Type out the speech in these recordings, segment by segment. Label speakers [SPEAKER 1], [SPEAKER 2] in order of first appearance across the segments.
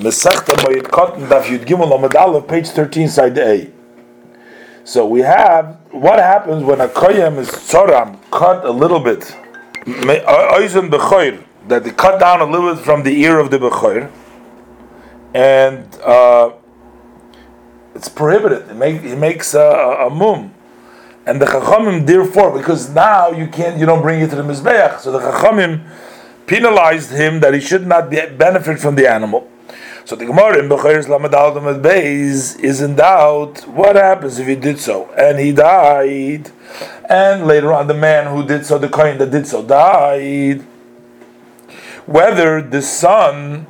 [SPEAKER 1] Mesachta Moed Katan Daf Yud Gimel Amud Aleph, page 13, side A. So we have what happens when a koyem is tzoram, cut a little bit, oizen bechoir, that they cut down a little bit from the ear of the bechoir, and uh, it's prohibited. It, make, it makes a, a, mum. And the chachamim therefore, because now you can't, you don't bring it to the mizbeach, so the chachamim penalized him that he should not be, benefit from the animal. So the Gemara in Bechiris Lamed Aldam Beis is in doubt what happens if he did so and he died, and later on the man who did so, the coin that did so, died. Whether the son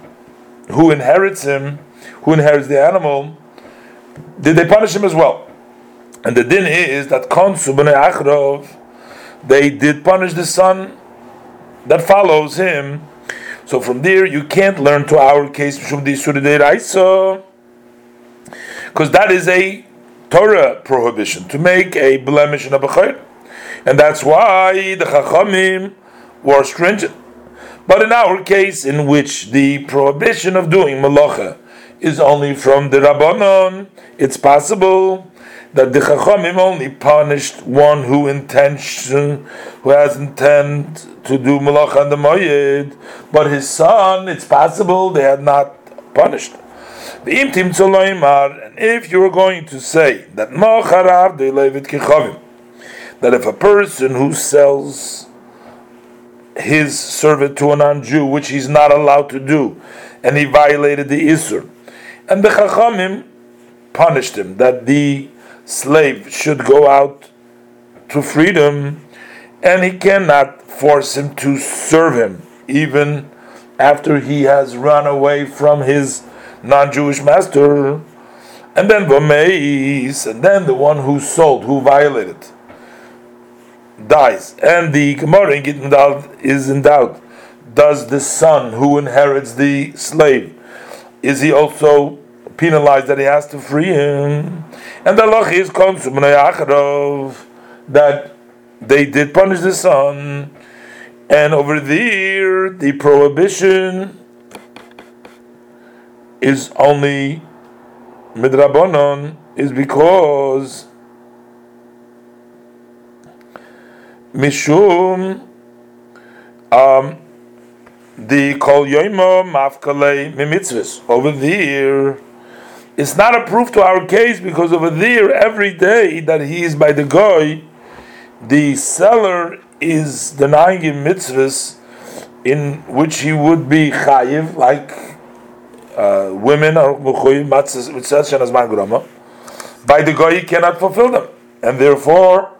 [SPEAKER 1] who inherits him, who inherits the animal, did they punish him as well? And the din is that Konsu Achrov, they did punish the son that follows him so from there, you can't learn to our case because that is a Torah prohibition to make a blemish in a bechayr, and that's why the Chachamim were stringent. But in our case, in which the prohibition of doing malacha is only from the Rabbanon, it's possible that the Chachamim only punished one who intention, who has intent to do malacha and the moyed, but his son, it's possible they had not punished. And if you were going to say that that if a person who sells his servant to a non-Jew, which he's not allowed to do, and he violated the Isur, and the Chachamim punished him, that the slave should go out to freedom, and he cannot force him to serve him, even after he has run away from his non-Jewish master. And then Vameis, and then the one who sold, who violated, dies. And the Gemara is in doubt. Does the son who inherits the slave, is he also penalized that he has to free him. And the law is that they did punish the son, and over there the prohibition is only midrabanon is because mishum um the kol yoima mafkale mimitzvus over there it's not a proof to our case because over there, every day that he is by the goy, the seller is denying him mitzvahs in which he would be chayiv, like uh, women are by the goy he cannot fulfill them, and therefore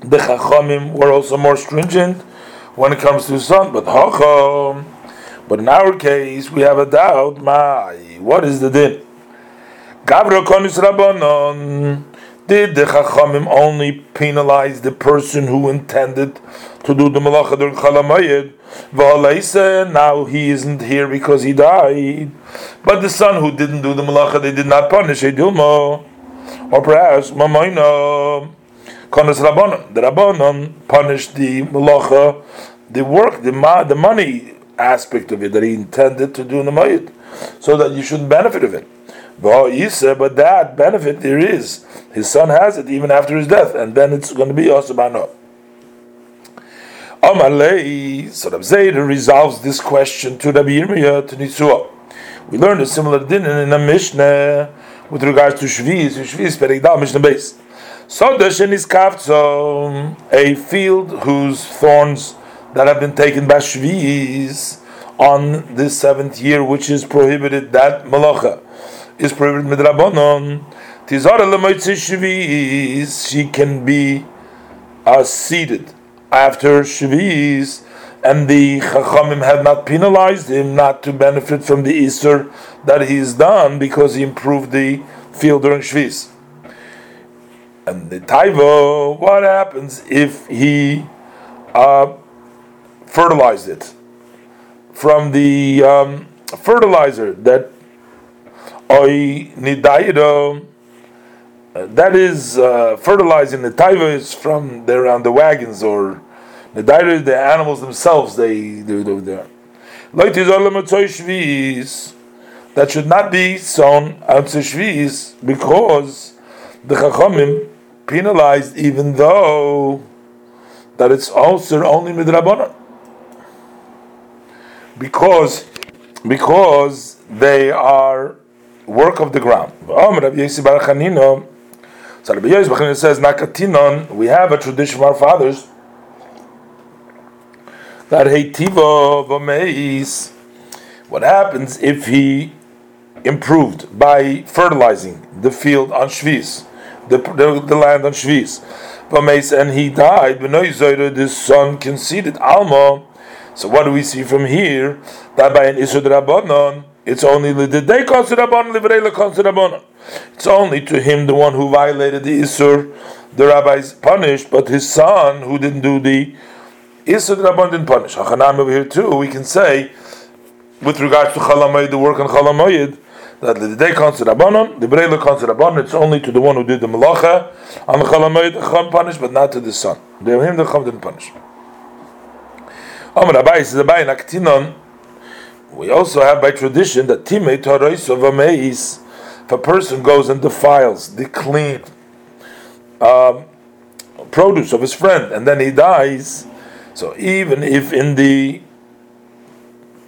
[SPEAKER 1] the chachamim were also more stringent when it comes to son. But hacham but in our case, we have a doubt. My, what is the din? Gavra konis rabbanon. Did the chachamim only penalize the person who intended to do the malacha during chalamayid? V'aleise, now he isn't here because he died. But the son who didn't do the malacha, they did not punish. Edilmo, or perhaps mamayna. Konis rabbanon. The rabbanon punished the malacha, the work, the ma, the money aspect of it that he intended to do in the mayit, so that you shouldn't benefit of it. But that benefit there is. His son has it even after his death, and then it's going to be Osabano. Amalei, so Rab Zeira resolves this question to Rabbi Yirmiyah to Nitzua. We learned a similar din in a Mishnah with regards to Shviz, Shviz Perigdal Mishnah base. So Dashen is Kavtzom, a field whose thorns that have been taken by Shvi'is on the seventh year, which is prohibited, that malacha is prohibited midrabanon. Tizara lemoitzi Shvi'is, she can be uh, seated after Shvi'is, and the Chachamim have not penalized him not to benefit from the isur that he's done because he improved the field during Shvi'is. And the Taiva, what happens if he uh, fertilized it. From the um, fertilizer that oi nidaydo uh, that is uh, fertilizing the taiva from there on the wagons or the the animals themselves. They do there. That should not be sown on Shvis because the Chachamim penalized even though that it's also only midrabanan because because they are work of the ground. So says nakatinon. We have a tradition of our fathers that heitiva v'meis. What happens if he improved by fertilizing the field on Shvis, the, the, the land on Shvis, v'meis, and he died. The son conceded alma. So what do we see from here? That by an isud rabbanon, it's only the day rabbanon, It's only to him, the one who violated the isur, the rabbi is punished, but his son who didn't do the isur rabbanon didn't punish. Hachanam over here too, we can say, with regards to chalamayid, the work on chalamayid, that the day to Rabbanon, the comes to Rabbanon, it's only to the one who did the Malacha, on the Chalamayid, the Chum punished, but not to the son. The him the Chum didn't punish. Amr Abaye says, Abaye Naktinon, we also have by tradition that Timei Torois of Ameis, if a person goes and defiles the clean um, produce of his friend and then he dies, so even if in the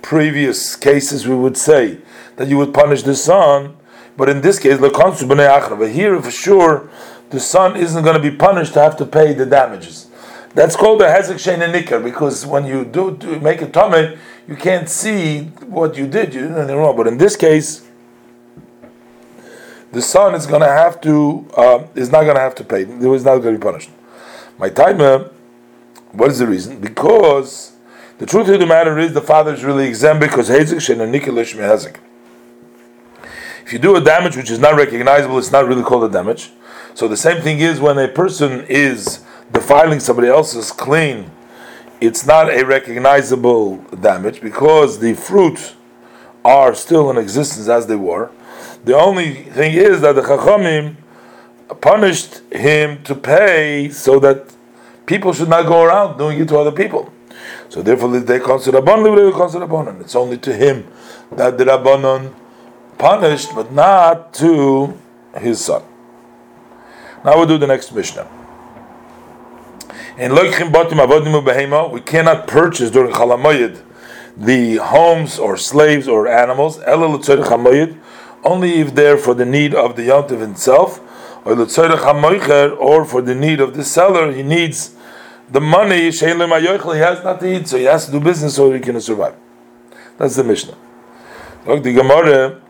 [SPEAKER 1] previous cases we would say that you would punish the son, but in this case, here for sure the son isn't going to be punished to have to pay the damages. That's called a hezek shein nikar because when you do, do make a tummy, you can't see what you did. You did anything wrong. But in this case, the son is going to have to uh, is not going to have to pay. He was not going to be punished. My timer. What is the reason? Because the truth of the matter is the father is really exempt because hezek shein nikar lishmi hezek. If you do a damage which is not recognizable, it's not really called a damage. So the same thing is when a person is defiling somebody else's clean, it's not a recognizable damage because the fruits are still in existence as they were. The only thing is that the Chachamim punished him to pay so that people should not go around doing it to other people. So therefore, they consider Rabbanon, they consider Rabbanon, it's only to him that the Rabbanon punished, but not to his son. Now we'll do the next Mishnah. In we cannot purchase during Chalamayid the homes or slaves or animals, only if they're for the need of the Yontiv himself, or or for the need of the seller. He needs the money, he has not to eat, so he has to do business so he can survive. That's the Mishnah. Look, the Gemara,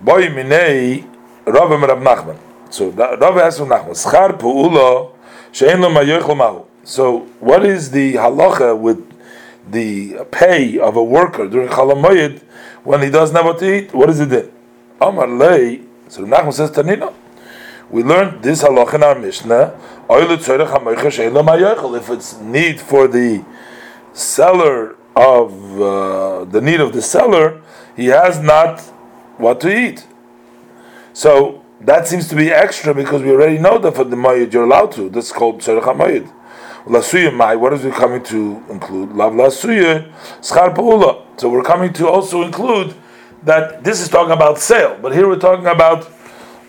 [SPEAKER 1] Boy Minei, Rav Nachman. So Rav Rav Nachman, Schar Pu'ula, so, what is the halacha with the pay of a worker during Chalamayid when he doesn't have what to eat? What is it then? Amar lei. So Nachman says Tanina. We learned this halacha in our Mishnah. If it's need for the seller of uh, the need of the seller, he has not what to eat. So that seems to be extra because we already know that for the mayid you're allowed to. That's called tzarech hamayid. Lasuya mai. What is it coming to include? Lav lasuya schar paula. So we're coming to also include that this is talking about sale, but here we're talking about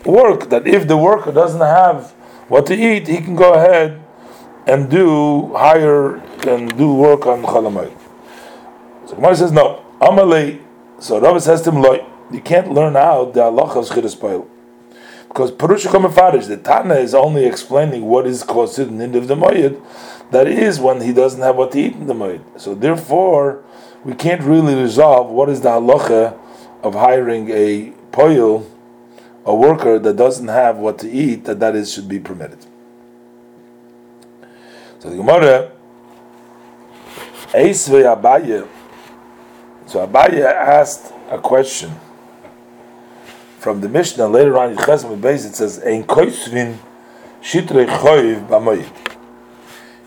[SPEAKER 1] work. That if the worker doesn't have what to eat, he can go ahead and do hire and do work on chalamayid. So Gemara says no. Amalei. So Rabbi says to him, You can't learn out the halacha of chiddush because Parusha Kamafarish, the Tana is only explaining what is considered end of the Moyed, that is when he doesn't have what to eat in the Moyed. So therefore, we can't really resolve what is the halacha of hiring a poil, a worker that doesn't have what to eat, that that is should be permitted. So the Gemara, Eisve Abaye, so Abaye asked a question from the Mishnah later on in Chesed base it says Ein koisvin shitrei choiv b'moyid.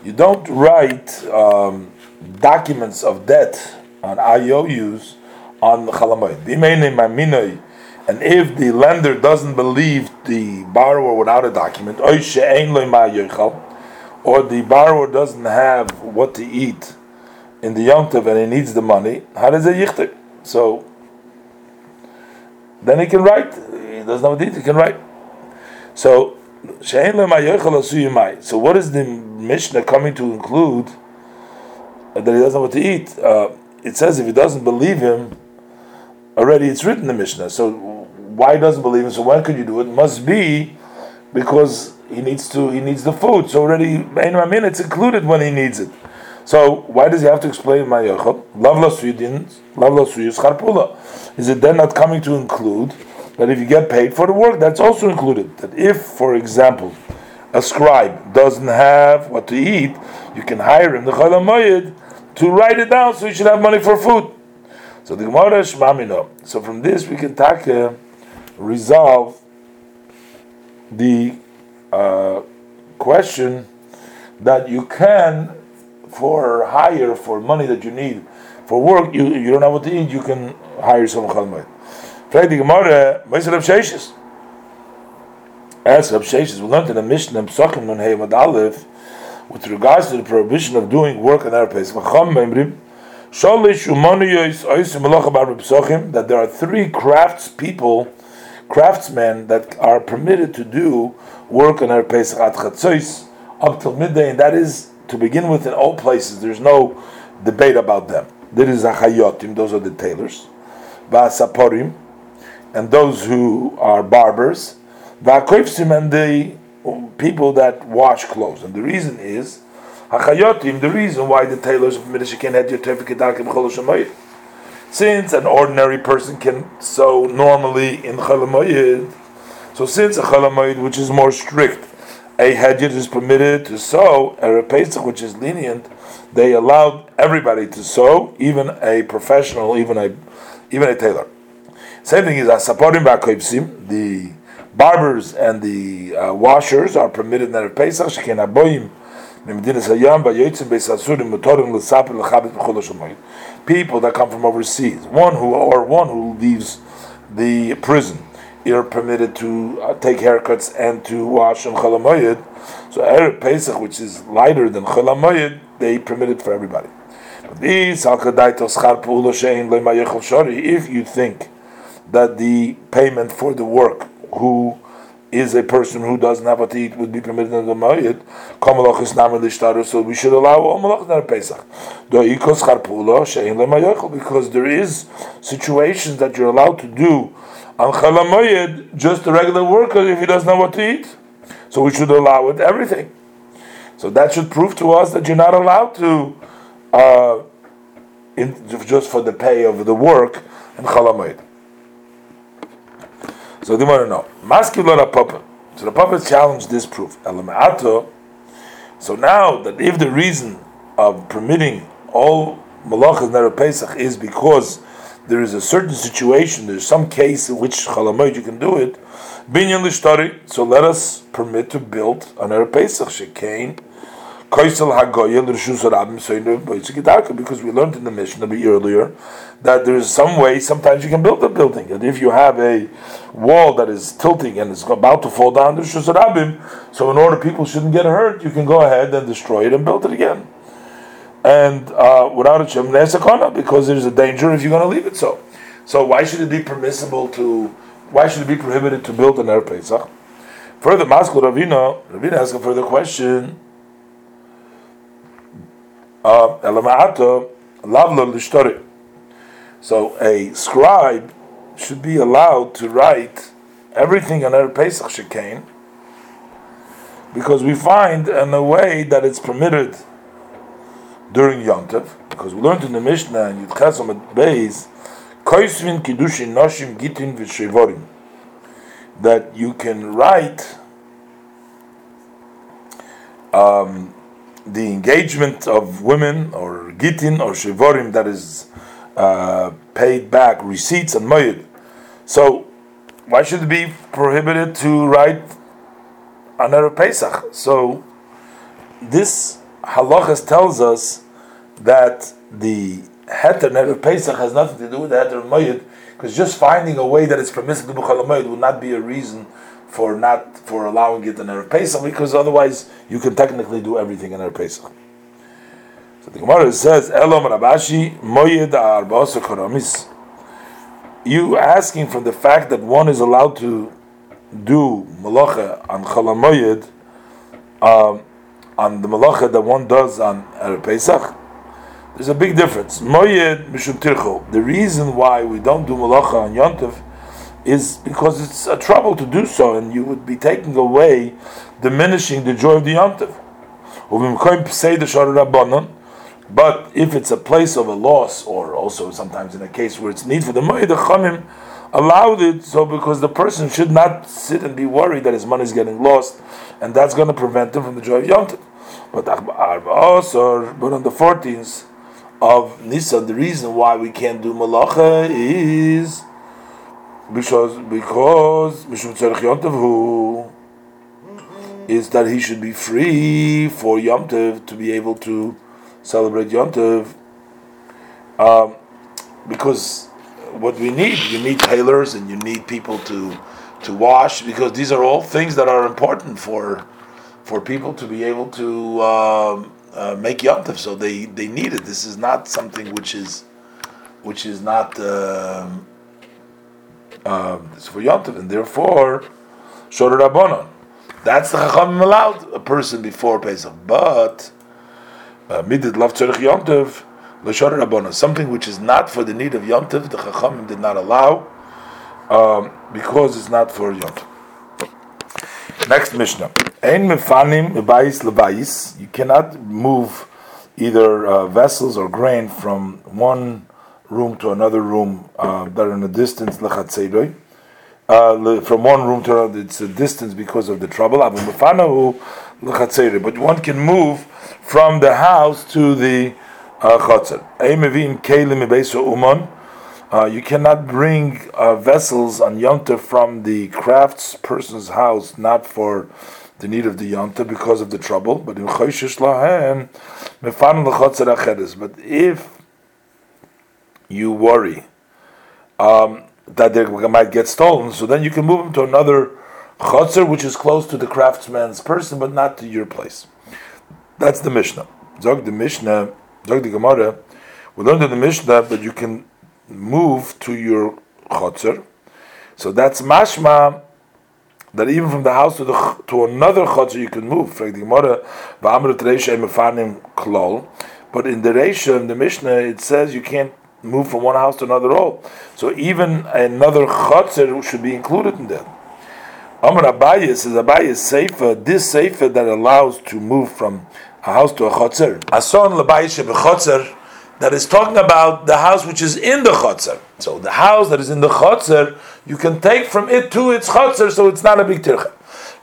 [SPEAKER 1] You don't write um, documents of debt on IOUs on chalamoid. And if the lender doesn't believe the borrower without a document, or the borrower doesn't have what to eat in the Yontav and he needs the money, how does it yichter? So then he can write. He doesn't know what he can write. So so what is the Mishnah coming to include that he doesn't know what to eat? Uh, it says if he doesn't believe him, already it's written in the Mishnah. So why doesn't believe him? So when could you do it? must be because he needs to he needs the food. So already it's included when he needs it. So why does he have to explain Mayochel? Lavla suyudin, lavla suyus. Is it then not coming to include that if you get paid for the work, that's also included. That if, for example, a scribe doesn't have what to eat, you can hire him the chalamayid to write it down so he should have money for food. So the Gemara Shmamino. So from this we can take, uh, resolve the uh, question that you can for hire for money that you need for work you, you don't have what to eat you can hire some chalmai. Frag the Gemara, Meiser Reb Sheishes. As Reb Sheishes, we learned in the Mishnah, Psachim Nun Hei Mad Aleph, with regards to the prohibition of doing work on Erev Pesach. V'cham Memrim, Shalish Umanu Yois Oisim Melacha Bar Psachim, that there are three crafts people, craftsmen that are permitted to do work on Erev Pesach at Chatzois up till midday, and that is to begin with in all places. There's no debate about them. There is Achayotim, those are the tailors. V'asaporim, and those who are barbers, v'akoifsim, and the people that wash clothes. And the reason is, hachayotim, the reason why the tailors of Midashikin had your since an ordinary person can sew normally in Chalamoyed, so since a Chalamoyed, which is more strict, a hedjit is permitted to sew, a Pesach, which is lenient, they allowed everybody to sow, even a professional, even a even a tailor. Same thing is asaporim ba'koipsim. The barbers and the uh, washers are permitted in Erev Pesach. Sheken aboyim People that come from overseas, one who or one who leaves the prison, are permitted to uh, take haircuts and to wash on chalamoyed. So Erev Pesach, which is lighter than chalamoyed, they permitted for everybody. If you think that the payment for the work, who is a person who doesn't have what to eat, would be permitted in the Mayid, so we should allow all malach Pesach. Because there is situations that you're allowed to do on Chalamayid, just a regular worker if he doesn't know what to eat. So we should allow it everything. So that should prove to us that you're not allowed to, uh, in, just for the pay of the work in Chalamayid. So they want to know. Maskiv lo Papa. So the Papa challenged this proof. So now that if the reason of permitting all malachas nera Pesach is because there is a certain situation, there's some case in which chalamoid you can do it, binyan lishtari. So let us permit to build an nera Pesach shekain because we learned in the mission a bit earlier that there is some way sometimes you can build a building and if you have a wall that is tilting and is about to fall down there's so in order people shouldn't get hurt you can go ahead and destroy it and build it again and uh, without a chimney because there's a danger if you're going to leave it so. So why should it be permissible to why should it be prohibited to build an air Pesach? Further, Maskul Ravina, Ravina asks a further question. So a scribe should be allowed to write everything on Erev Pesach Shekain because we find in a way that it's permitted during Yom Tov, because we learned in the Mishnah and in Yudchasom at Beis, Koisvin Kiddushin Noshim Gitin V'Shevorim, that you can write um, the engagement of women or gitin or shivorim that is uh, paid back receipts and moyed. So why should it be prohibited to write another Pesach? So this halachas tells us that the heter Erev Pesach has nothing to do with the heter moyed, because just finding a way that it's permissible to moyed would not be a reason for not for allowing it in Erev Pesach because otherwise you can technically do everything in Erev Pesach. So the Gemara says, Elom Rabashi Moyed Arba'asa Karamis. You asking from the fact that one is allowed to do malacha on Chalamoyed, um, on the malacha that one does on Erev Pesach, there's a big difference. Moyed Mishum Tircho. The reason why we don't do malacha on Yontif is because it's a trouble to do so, and you would be taking away, diminishing the joy of the Yontif. But if it's a place of a loss, or also sometimes in a case where it's need for the the Chamim allowed it so because the person should not sit and be worried that his money is getting lost, and that's going to prevent him from the joy of Yom But on the 14th of Nisan, the reason why we can't do malacha is because because who is that he should be free for Yom Tov to be able to celebrate Yom Tov, um, because what we need, you need tailors and you need people to to wash, because these are all things that are important for for people to be able to um, uh, make Yom Tov. So they they need it. This is not something which is which is not um, uh, for Yom Tov, and therefore Shor Rabbanon. That's the Chachamim allowed a person before Pesach, but uh, midid lav tzorich yomtiv l'shor rabbanon. Something which is not for the need of yomtiv, the chachamim did not allow um, because it's not for yomtiv. Next Mishnah. Ein lebayis. You cannot move either uh, vessels or grain from one room to another room uh, that are in a distance lechatzeiroi. Uh, from one room to another, it's a distance because of the trouble. But one can move from the house to the chotzer. Uh, you cannot bring uh, vessels on yonta from the crafts person's house, not for the need of the yonta because of the trouble. But in But if you worry um, that they might get stolen, so then you can move them to another chotzer, which is close to the craftsman's person, but not to your place. That's the Mishnah. Zog the Mishnah, Zog the Gemara. We learned in the Mishnah that you can move to your chotzer. So that's mashma that even from the house to the to another chotzer you can move. But in the Reisha, in the Mishnah, it says you can't move from one house to another all. So even another chotzer should be included in that. Amar Abaye says Abaye Sefer, this Sefer that allows to move from a house to a chotzer. Ason lebayishe bechotzer that is talking about the house which is in the chotzer. So the house that is in the chotzer, you can take from it to its chotzer, so it's not a big tircha.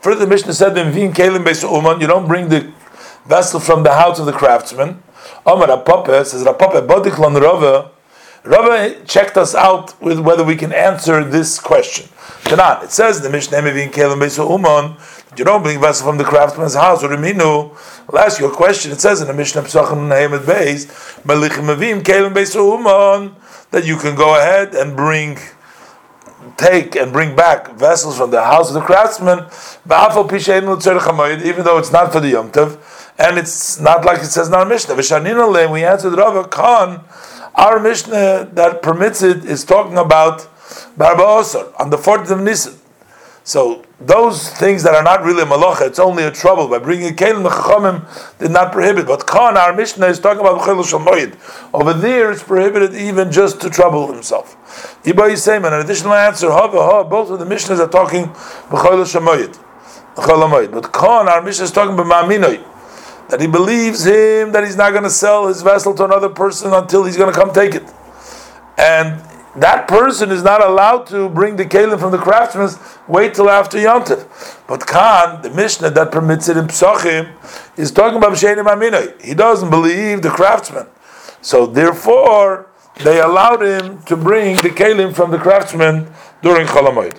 [SPEAKER 1] Further, the Mishnah said in Vin Kalim Uman, you don't bring the vessel from the house of the craftsman. Omar Rav Papa says Rav Papa Bodiklan Rava. Rava checked us out with whether we can answer this question. Tanan, it says the Mishnah Vin Kalim Uman you don't bring vessel from the craftsman's house or Reminu, I'll ask you a question. It says in the Mishnah Pesachim Nehemet Beis, Melichim Mavim Kelim Beis that you can go ahead and bring, take and bring back vessels from the house of the craftsman, even though it's not for the Yom Tov, and it's not like it says in our Mishnah. We answered Rava Khan, our Mishnah that permits it is talking about Barba Osar on the 14th of Nisan. So those things that are not really malacha, it's only a trouble. By bringing a kelim, the chachamim did not prohibit. But Khan, our Mishnah is talking about chayil shamoyed. Over there, it's prohibited even just to trouble himself. Iba Yisayim, an additional answer, both of the Mishnahs are talking b'chayil shamoyed. But Khan, our Mishnah is talking about ma'aminoy. That he believes him, that he's not going to sell his vessel to another person until he's going to come take it. And that person is not allowed to bring the kalim from the craftsman. Wait till after Yontif. But Khan, the Mishnah that permits it in Psachim, is talking about B'Sheinim Aminoi. He doesn't believe the craftsman, so therefore they allowed him to bring the kalim from the craftsman during Cholamoid.